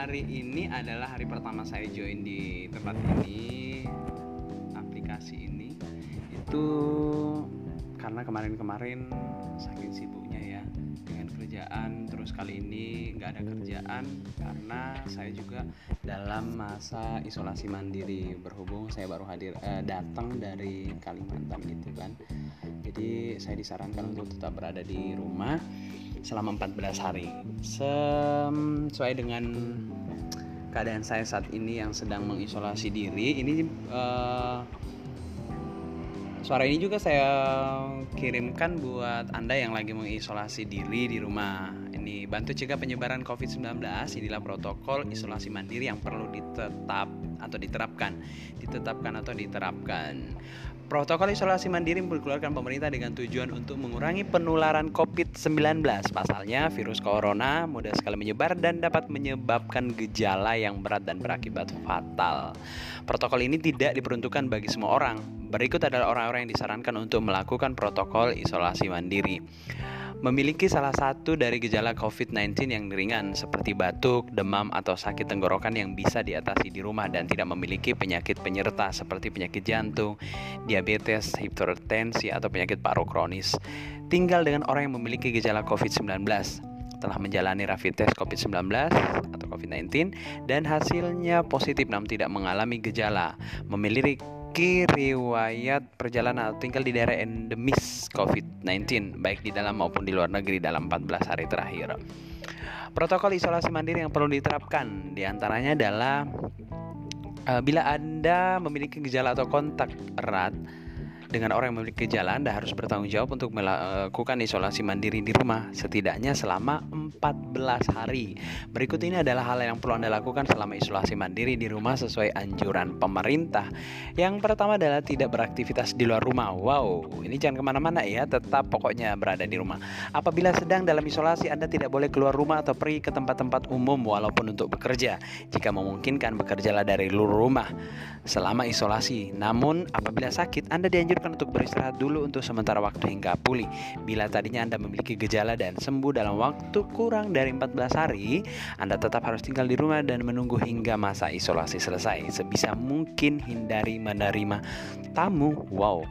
hari ini adalah hari pertama saya join di tempat ini aplikasi ini. Itu karena kemarin-kemarin saking sibuknya ya dengan kerjaan terus kali ini nggak ada kerjaan karena saya juga dalam masa isolasi mandiri. Berhubung saya baru hadir eh, datang dari Kalimantan gitu kan. Jadi saya disarankan untuk tetap berada di rumah selama 14 hari. Sesuai dengan keadaan saya saat ini yang sedang mengisolasi diri ini uh, suara ini juga saya kirimkan buat anda yang lagi mengisolasi diri di rumah ini bantu cegah penyebaran COVID-19 inilah protokol isolasi mandiri yang perlu ditetap atau diterapkan ditetapkan atau diterapkan Protokol isolasi mandiri dikeluarkan pemerintah dengan tujuan untuk mengurangi penularan COVID-19. Pasalnya, virus corona mudah sekali menyebar dan dapat menyebabkan gejala yang berat dan berakibat fatal. Protokol ini tidak diperuntukkan bagi semua orang. Berikut adalah orang-orang yang disarankan untuk melakukan protokol isolasi mandiri memiliki salah satu dari gejala COVID-19 yang ringan seperti batuk, demam, atau sakit tenggorokan yang bisa diatasi di rumah dan tidak memiliki penyakit penyerta seperti penyakit jantung, diabetes, hipertensi, atau penyakit paru kronis. Tinggal dengan orang yang memiliki gejala COVID-19 telah menjalani rapid test COVID-19 atau COVID-19 dan hasilnya positif namun tidak mengalami gejala, memiliki memiliki riwayat perjalanan atau tinggal di daerah endemis COVID-19 baik di dalam maupun di luar negeri dalam 14 hari terakhir. Protokol isolasi mandiri yang perlu diterapkan di antaranya adalah uh, bila Anda memiliki gejala atau kontak erat dengan orang yang memiliki gejala, Anda harus bertanggung jawab untuk melakukan isolasi mandiri di rumah setidaknya selama 14 hari. Berikut ini adalah hal yang perlu Anda lakukan selama isolasi mandiri di rumah sesuai anjuran pemerintah. Yang pertama adalah tidak beraktivitas di luar rumah. Wow, ini jangan ke mana-mana ya, tetap pokoknya berada di rumah. Apabila sedang dalam isolasi, Anda tidak boleh keluar rumah atau pergi ke tempat-tempat umum walaupun untuk bekerja. Jika memungkinkan, bekerjalah dari luar rumah selama isolasi. Namun, apabila sakit, Anda dianjurkan dianjurkan untuk beristirahat dulu untuk sementara waktu hingga pulih. Bila tadinya Anda memiliki gejala dan sembuh dalam waktu kurang dari 14 hari, Anda tetap harus tinggal di rumah dan menunggu hingga masa isolasi selesai. Sebisa mungkin hindari menerima tamu. Wow.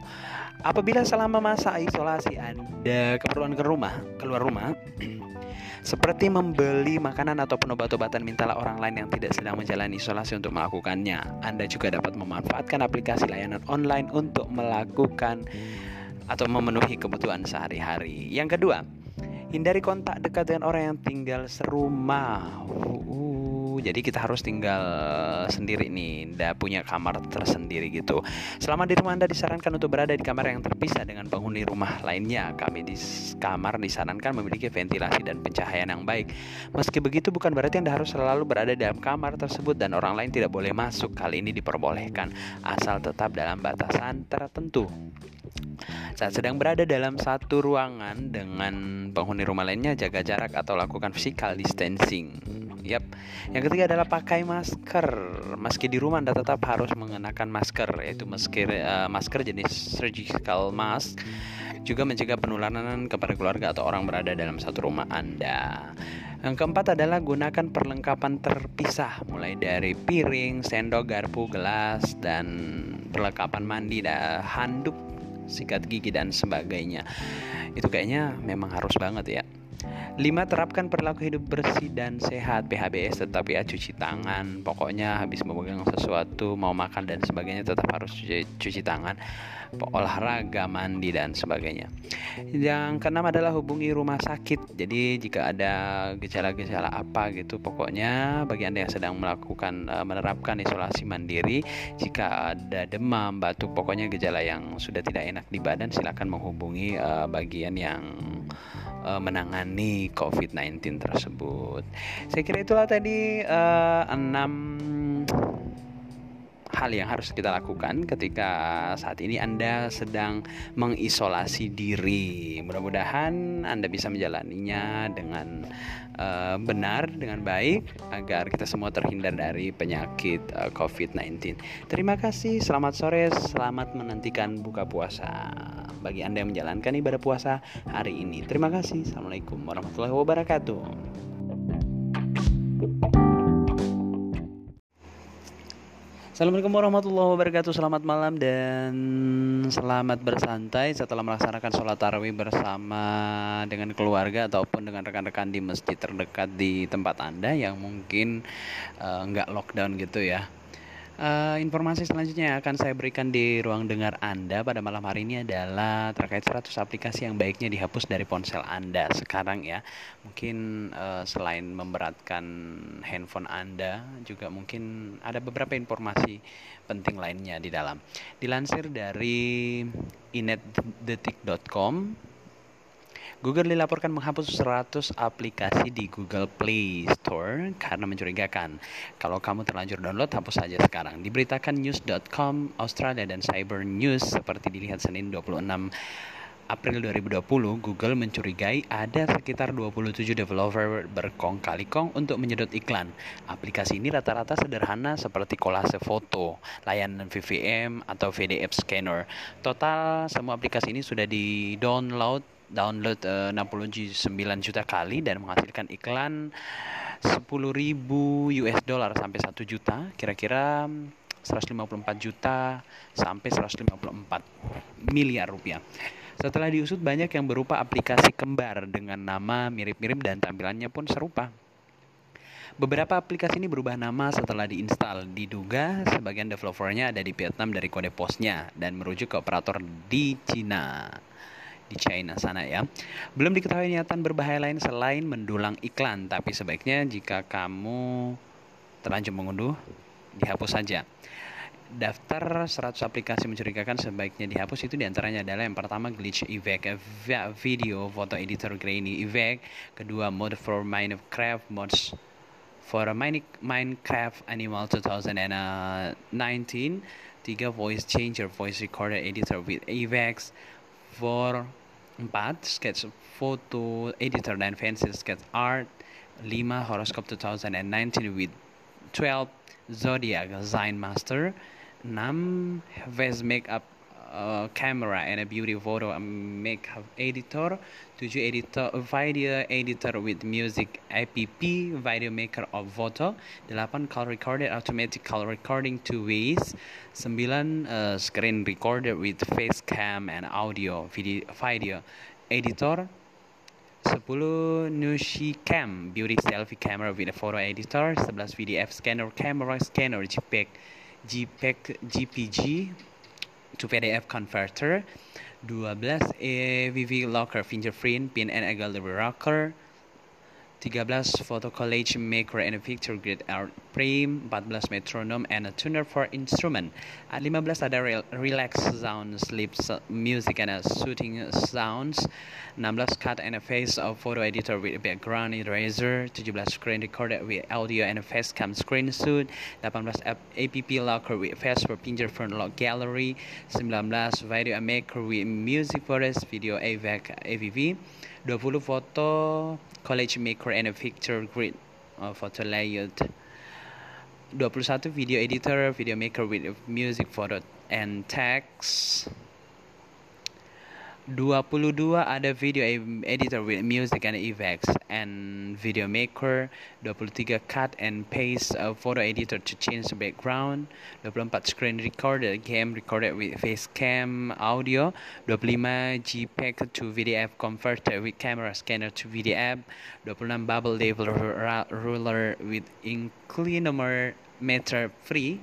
Apabila selama masa isolasi Anda keperluan ke rumah, keluar rumah, seperti membeli makanan atau obat-obatan mintalah orang lain yang tidak sedang menjalani isolasi untuk melakukannya. Anda juga dapat memanfaatkan aplikasi layanan online untuk melakukan atau memenuhi kebutuhan sehari-hari. Yang kedua, hindari kontak dekat dengan orang yang tinggal serumah. Uh, jadi kita harus tinggal sendiri nih tidak punya kamar tersendiri gitu. Selama di rumah anda disarankan untuk berada di kamar yang terpisah dengan penghuni rumah lainnya. Kami di kamar disarankan memiliki ventilasi dan pencahayaan yang baik. Meski begitu bukan berarti anda harus selalu berada dalam kamar tersebut dan orang lain tidak boleh masuk. Kali ini diperbolehkan asal tetap dalam batasan tertentu saat sedang berada dalam satu ruangan dengan penghuni rumah lainnya, jaga jarak atau lakukan physical distancing. Yap. Yang ketiga adalah pakai masker. Meski di rumah Anda tetap harus mengenakan masker, yaitu masker uh, masker jenis surgical mask juga mencegah penularan kepada keluarga atau orang berada dalam satu rumah Anda. Yang keempat adalah gunakan perlengkapan terpisah mulai dari piring, sendok, garpu, gelas dan perlengkapan mandi dan handuk, sikat gigi dan sebagainya. Itu kayaknya memang harus banget ya. 5. Terapkan perilaku hidup bersih dan sehat. PHBS tetap ya cuci tangan. Pokoknya habis memegang sesuatu Mau makan dan sebagainya tetap harus cuci, cuci tangan. Olahraga, mandi dan sebagainya. Yang keenam adalah hubungi rumah sakit. Jadi jika ada gejala-gejala apa gitu Pokoknya bagi anda yang sedang melakukan uh, Menerapkan isolasi mandiri Jika ada demam, batuk Pokoknya gejala yang sudah tidak enak di badan Silahkan menghubungi uh, bagian yang uh, menangani COVID-19 tersebut. Saya kira itulah tadi uh, enam hal yang harus kita lakukan ketika saat ini Anda sedang mengisolasi diri. Mudah-mudahan Anda bisa menjalaninya dengan uh, benar, dengan baik, agar kita semua terhindar dari penyakit uh, COVID-19. Terima kasih, selamat sore, selamat menantikan buka puasa bagi Anda yang menjalankan ibadah puasa hari ini. Terima kasih. Assalamualaikum warahmatullahi wabarakatuh. Assalamualaikum warahmatullahi wabarakatuh. Selamat malam dan selamat bersantai Setelah melaksanakan sholat tarawih bersama dengan keluarga Ataupun dengan rekan-rekan di masjid terdekat di tempat Anda Yang mungkin uh, nggak lockdown gitu ya Uh, informasi selanjutnya yang akan saya berikan di ruang dengar Anda pada malam hari ini adalah terkait 100 aplikasi yang baiknya dihapus dari ponsel Anda sekarang ya. Mungkin uh, selain memberatkan handphone Anda juga mungkin ada beberapa informasi penting lainnya di dalam. Dilansir dari inetdetik.com Google dilaporkan menghapus 100 aplikasi di Google Play Store karena mencurigakan. Kalau kamu terlanjur download, hapus saja sekarang. Diberitakan news.com Australia dan Cyber News seperti dilihat Senin 26 April 2020, Google mencurigai ada sekitar 27 developer berkong kali kong untuk menyedot iklan. Aplikasi ini rata-rata sederhana seperti kolase foto, layanan VVM, atau VDF scanner. Total semua aplikasi ini sudah di-download download uh, 69 juta kali dan menghasilkan iklan 10.000 US dollar sampai 1 juta, kira-kira 154 juta sampai 154 miliar rupiah. Setelah diusut banyak yang berupa aplikasi kembar dengan nama mirip-mirip dan tampilannya pun serupa. Beberapa aplikasi ini berubah nama setelah diinstal. Diduga sebagian developernya ada di Vietnam dari kode posnya dan merujuk ke operator di Cina di China sana ya. Belum diketahui niatan berbahaya lain selain mendulang iklan, tapi sebaiknya jika kamu terlanjur mengunduh, dihapus saja. Daftar 100 aplikasi mencurigakan sebaiknya dihapus itu di antaranya adalah yang pertama glitch effect video foto editor grainy effect kedua mode for Minecraft mods for Minecraft Animal 2019 tiga voice changer voice recorder editor with effects for 4. Sketch Photo Editor dan Fancy Sketch Art 5. Horoscope 2019 with 12. Zodiac Sign Master 6. Face Makeup uh, camera and a beauty photo and makeup editor. 7 editor video editor with music app video maker of photo 8 call recorder automatic call recording two ways. 9 uh, screen recorder with face cam and audio video video editor. 10 Nushi Cam Beauty Selfie Camera with a photo editor. 11 VDF Scanner Camera Scanner JPEG JPEG GPG to PDF converter. 12 AVV locker fingerprint pin and a gallery rocker 13 photo collage maker and a picture grid art frame 14 metronome and a tuner for instrument. At 15 ada relax sounds sleep music and a soothing sounds. 16 cut and a face of photo editor with background eraser. 17 screen recorder with audio and a face cam screen suit. 18 app locker with face for fingerprint lock gallery. 19 video maker with music forest video AVAC AVV 20 foto college maker and a picture grid uh, photo layout 21 video editor video maker with music photo and text 22 ada video editor with music and effects and video maker 23 cut and paste a photo editor to change the background 24 screen recorder game recorded with face cam audio 25 JPEG to VDF converter with camera scanner to VDF 26 bubble level ruler with inclinometer free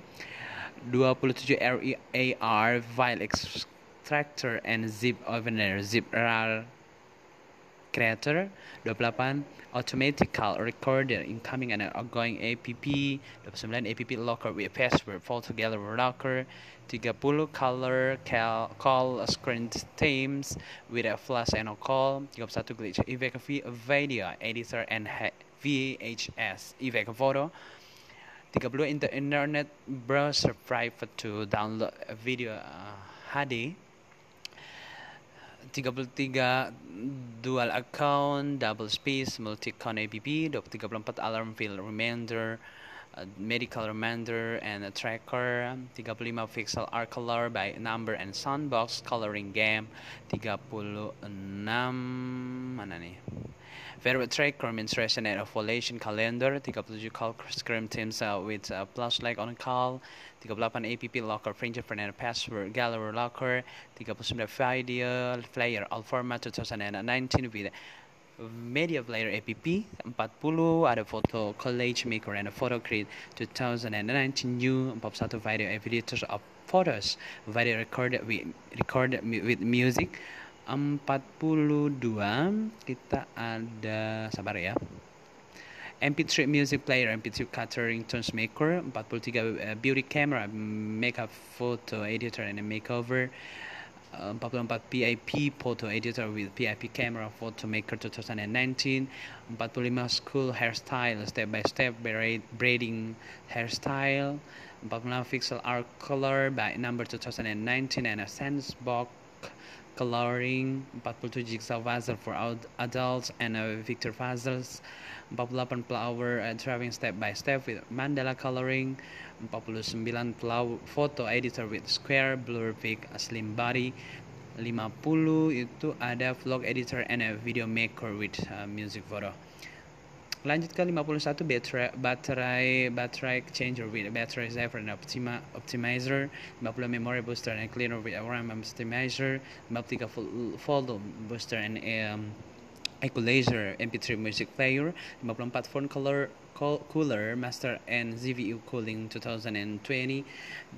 27 RAR file extractor and zip opener zip rar creator 28 automatical recorder incoming and outgoing app 29 app locker with password photo Together locker 30 color cal, call screen themes with a flash and a call 31 glitch effect video editor and VHS effect photo 30 internet browser private to download video uh, HD 33 dual account, double space, multi-con app, 34 alarm field reminder, medical reminder and a tracker, 35 pixel art color by number and sandbox coloring game, 36 mana nih? Favorite tracker menstruation and ovulation calendar 37 call screen teams uh, with plus like on call 38 app locker fingerprint and password gallery locker 39 video player all format 2019 with media player app 40 ada foto college maker and photo create 2019 new 41 video editor of photos video recorded with recorded with music. 42 kita ada sabar ya. MP3 music player, MP3 catering tones maker, 43 uh, beauty camera, makeup photo editor and makeover, uh, 44 PIP photo editor with PIP camera photo maker 2019, 45 school hairstyle, step by step braiding hairstyle, 46 pixel art color by number 2019 and a sense box coloring 47 jigsaw puzzle for adults and uh, Victor puzzles 48 flower uh, step by step with mandala coloring 49 flower photo editor with square blur pic slim body 50 itu ada vlog editor and a video maker with uh, music photo lanjut ke 51 baterai baterai baterai changer with battery saver and optima, optimizer. 50 memory booster and cleaner with RAM optimizer. 53 volume booster and um, equalizer MP3 music player. 54 phone color cooler master and ZVU cooling 2020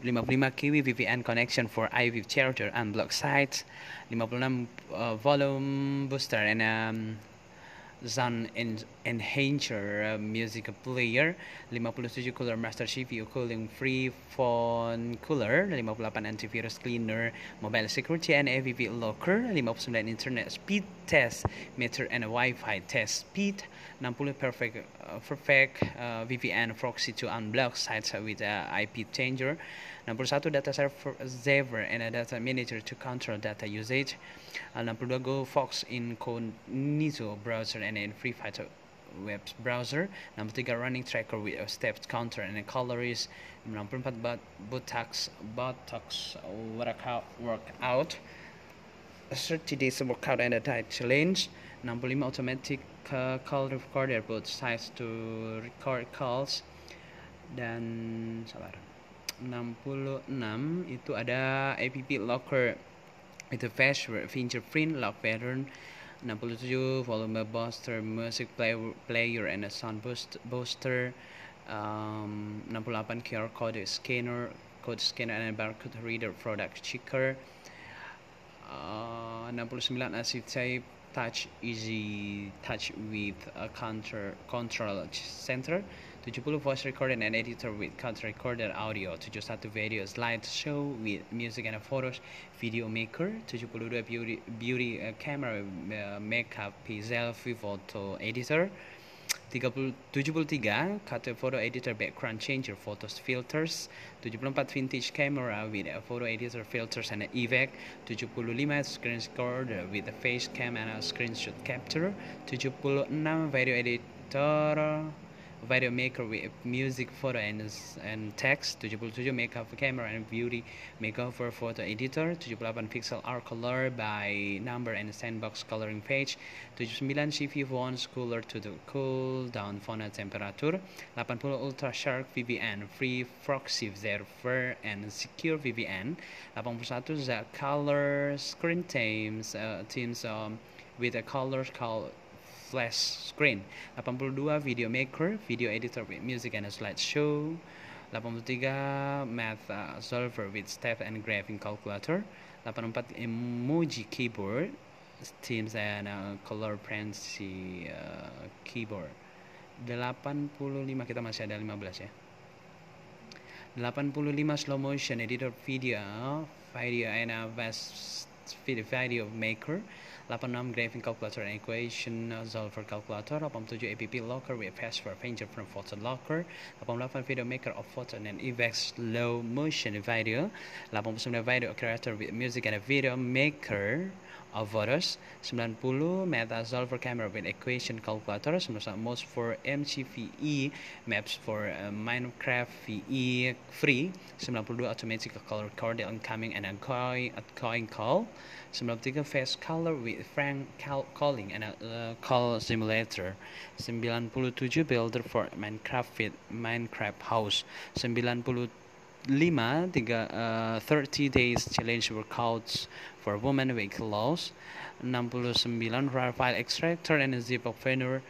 55 kiwi VPN connection for IV charger and block sites 56 uh, volume booster and um, Zan Enhancer uh, music player. 57 cooler master CPU cooling free phone cooler. 58 antivirus cleaner mobile security and AVP locker. 59 internet speed test meter and Wi-Fi test speed. 60 perfect uh, perfect uh, VPN proxy to unblock sites with uh, IP changer 61 data server and data manager to control data usage. 62 Go Fox Incognito browser and a Free Fighter web browser. 63 running tracker with a step counter and a colorist. 64 but Botox Botox workout workout. 30 days workout and a diet challenge. 65 automatic uh, call recorder both sides to record calls. Dan sabar 66 itu ada app locker. Itu fingerprint lock pattern 67 volume booster music play, player and a sound boost, booster um, 68 QR code scanner code scanner and barcode reader product checker. Uh, 69 acid type touch easy touch with a counter control center 70 voice recording and editor with cut recorded audio 71 video slideshow with music and photos video maker? 72 beauty, beauty uh, camera uh, makeup selfie photo editor? 30, 73 cut photo editor background changer photos filters? 74 vintage camera with a photo editor filters and effect 75 screen recorder with a face cam and a screenshot capture? 76 video editor video maker with music, photo, and, and text 77 makeup camera and beauty makeover photo editor 78 pixel art color by number and sandbox coloring page 79 CV fonts cooler to the cool down font temperature 80 ultra sharp VPN free proxy server and secure VPN 81 the color screen themes uh, um, with a color called flash screen. 82 video maker video editor with music and a slideshow. 83 math uh, solver with step and graphing calculator. 84 emoji keyboard themes and uh, color frenzy uh, keyboard. 85 kita masih ada 15 ya. 85 slow motion editor video video and a vast video maker 86 graphing calculator and equation solver calculator 87 app locker with password painter from photo locker 88 video maker of photo and effects slow motion video 89 video creator with music and video maker voters 90 meta solver camera with equation calculator 91 mouse for MCVE maps for uh, Minecraft VE free 92 automatic call recorder incoming and outgoing, outgoing call 93 face color with frank cal calling and uh, call simulator 97 builder for Minecraft with Minecraft house 98 5 tiga, uh, 30 days challenge workouts for women weight loss. 69 raw file extractor and zip opener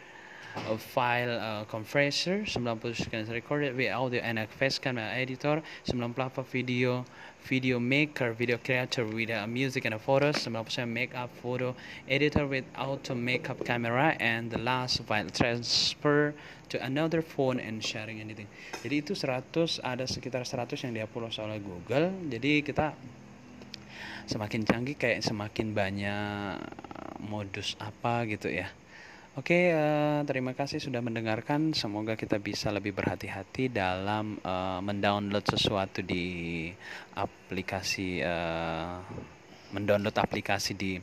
of file uh, compressor 90 screen recorded with audio and a face camera editor 98 video video maker video creator with uh, music and photos 90% makeup photo editor with auto makeup camera and the last file transfer to another phone and sharing anything. Jadi itu 100 ada sekitar 100 yang diupload oleh Google. Jadi kita semakin canggih kayak semakin banyak modus apa gitu ya Oke, uh, terima kasih sudah mendengarkan. Semoga kita bisa lebih berhati-hati dalam uh, mendownload sesuatu di aplikasi, uh, mendownload aplikasi di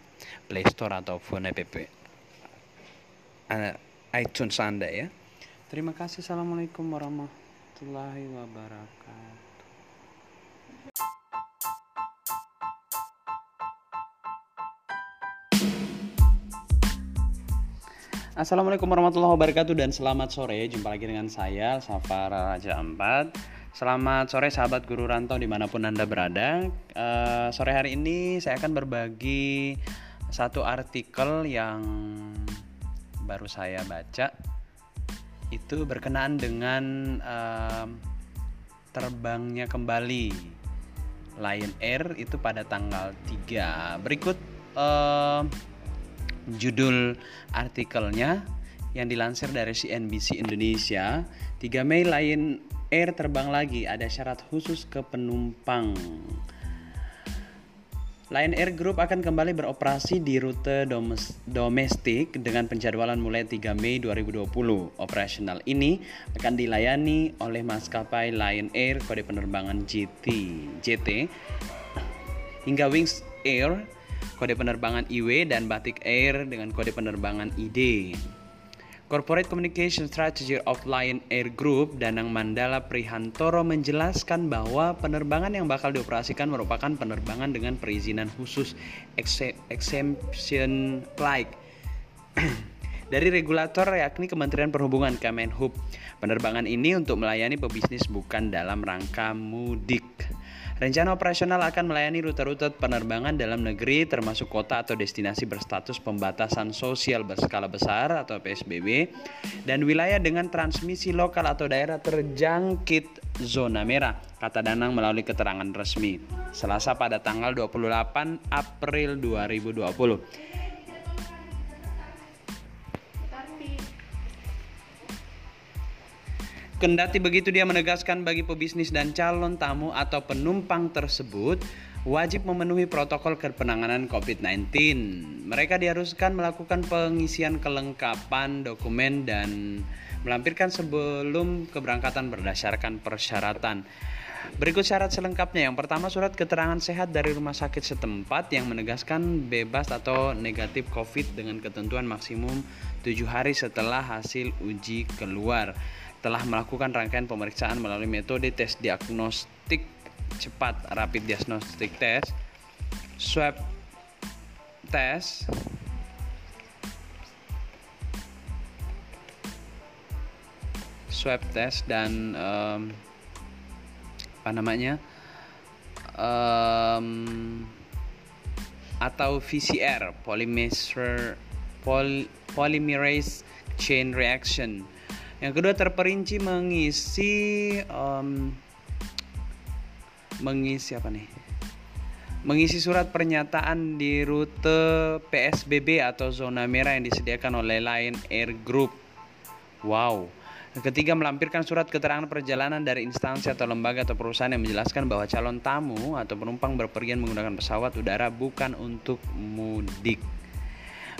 Play Store ataupun app uh, iTunes Anda ya. Terima kasih. Assalamualaikum warahmatullahi wabarakatuh. Assalamualaikum warahmatullahi wabarakatuh dan selamat sore. Jumpa lagi dengan saya Safar Raja Ampat. Selamat sore sahabat guru rantau di mana pun anda berada. Uh, Sore hari ini saya akan berbagi Satu artikel yang baru saya baca. Itu berkenaan dengan uh, terbangnya kembali Lion Air itu pada tanggal 3 berikut uh, judul artikelnya yang dilansir dari CNBC Indonesia 3 Mei Lion Air terbang lagi ada syarat khusus ke penumpang Lion Air Group akan kembali beroperasi di rute domestik dengan penjadwalan mulai 3 Mei 2020. Operasional ini akan dilayani oleh maskapai Lion Air kode penerbangan GT, JT hingga Wings Air kode penerbangan IW dan Batik Air dengan kode penerbangan ID. Corporate Communication Strategy of Lion Air Group Danang Mandala Prihantoro menjelaskan bahwa penerbangan yang bakal dioperasikan merupakan penerbangan dengan perizinan khusus exemption flight dari regulator yakni Kementerian Perhubungan Kemenhub. Penerbangan ini untuk melayani pebisnis bukan dalam rangka mudik. Rencana operasional akan melayani rute-rute penerbangan dalam negeri termasuk kota atau destinasi berstatus pembatasan sosial berskala besar atau PSBB dan wilayah dengan transmisi lokal atau daerah terjangkit zona merah, kata Danang melalui keterangan resmi. Selasa pada tanggal 28 April 2020. Kendati begitu dia menegaskan bagi pebisnis dan calon tamu atau penumpang tersebut wajib memenuhi protokol kepenanganan COVID-19. Mereka diharuskan melakukan pengisian kelengkapan dokumen dan melampirkan sebelum keberangkatan berdasarkan persyaratan. Berikut syarat selengkapnya. Yang pertama surat keterangan sehat dari rumah sakit setempat yang menegaskan bebas atau negatif COVID dengan ketentuan maksimum 7 hari setelah hasil uji keluar telah melakukan rangkaian pemeriksaan melalui metode tes diagnostik cepat rapid diagnostic test, swab test, swab test dan um, apa namanya um, atau VCR polymerase polymerase chain reaction yang kedua terperinci mengisi um, mengisi apa nih? Mengisi surat pernyataan di rute PSBB atau zona merah yang disediakan oleh Lion Air Group. Wow. Ketiga, melampirkan surat keterangan perjalanan dari instansi atau lembaga atau perusahaan yang menjelaskan bahwa calon tamu atau penumpang berpergian menggunakan pesawat udara bukan untuk mudik.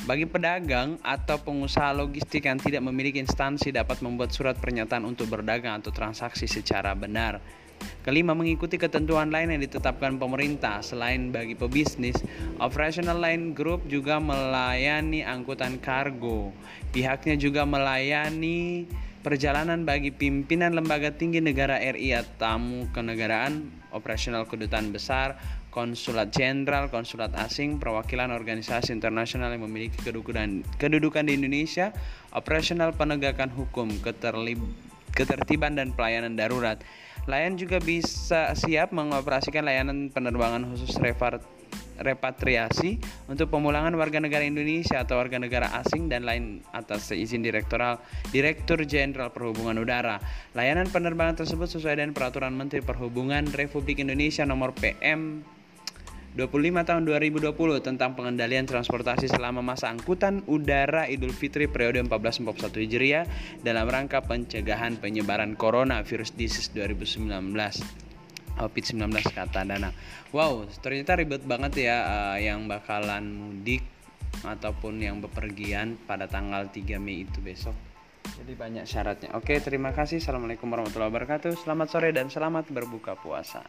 Bagi pedagang atau pengusaha logistik yang tidak memiliki instansi dapat membuat surat pernyataan untuk berdagang atau transaksi secara benar. Kelima, mengikuti ketentuan lain yang ditetapkan pemerintah. Selain bagi pebisnis, Operational Line Group juga melayani angkutan kargo. Pihaknya juga melayani perjalanan bagi pimpinan lembaga tinggi negara RI atau tamu kenegaraan, operasional kedutaan besar, konsulat jenderal, konsulat asing, perwakilan organisasi internasional yang memiliki kedudukan, kedudukan di Indonesia, operasional penegakan hukum, ketertiban dan pelayanan darurat. Lion juga bisa siap mengoperasikan layanan penerbangan khusus repatriasi untuk pemulangan warga negara Indonesia atau warga negara asing dan lain atas izin direktoral Direktur Jenderal Perhubungan Udara. Layanan penerbangan tersebut sesuai dengan peraturan Menteri Perhubungan Republik Indonesia nomor PM 25 tahun 2020 tentang pengendalian transportasi selama masa angkutan udara Idul Fitri periode 1441 Hijriah dalam rangka pencegahan penyebaran coronavirus disease 2019. COVID-19 kata Dana. Wow, ternyata ribet banget ya uh, yang bakalan mudik ataupun yang bepergian pada tanggal 3 Mei itu besok. Jadi banyak syaratnya. Oke, terima kasih. Assalamualaikum warahmatullahi wabarakatuh. Selamat sore dan selamat berbuka puasa.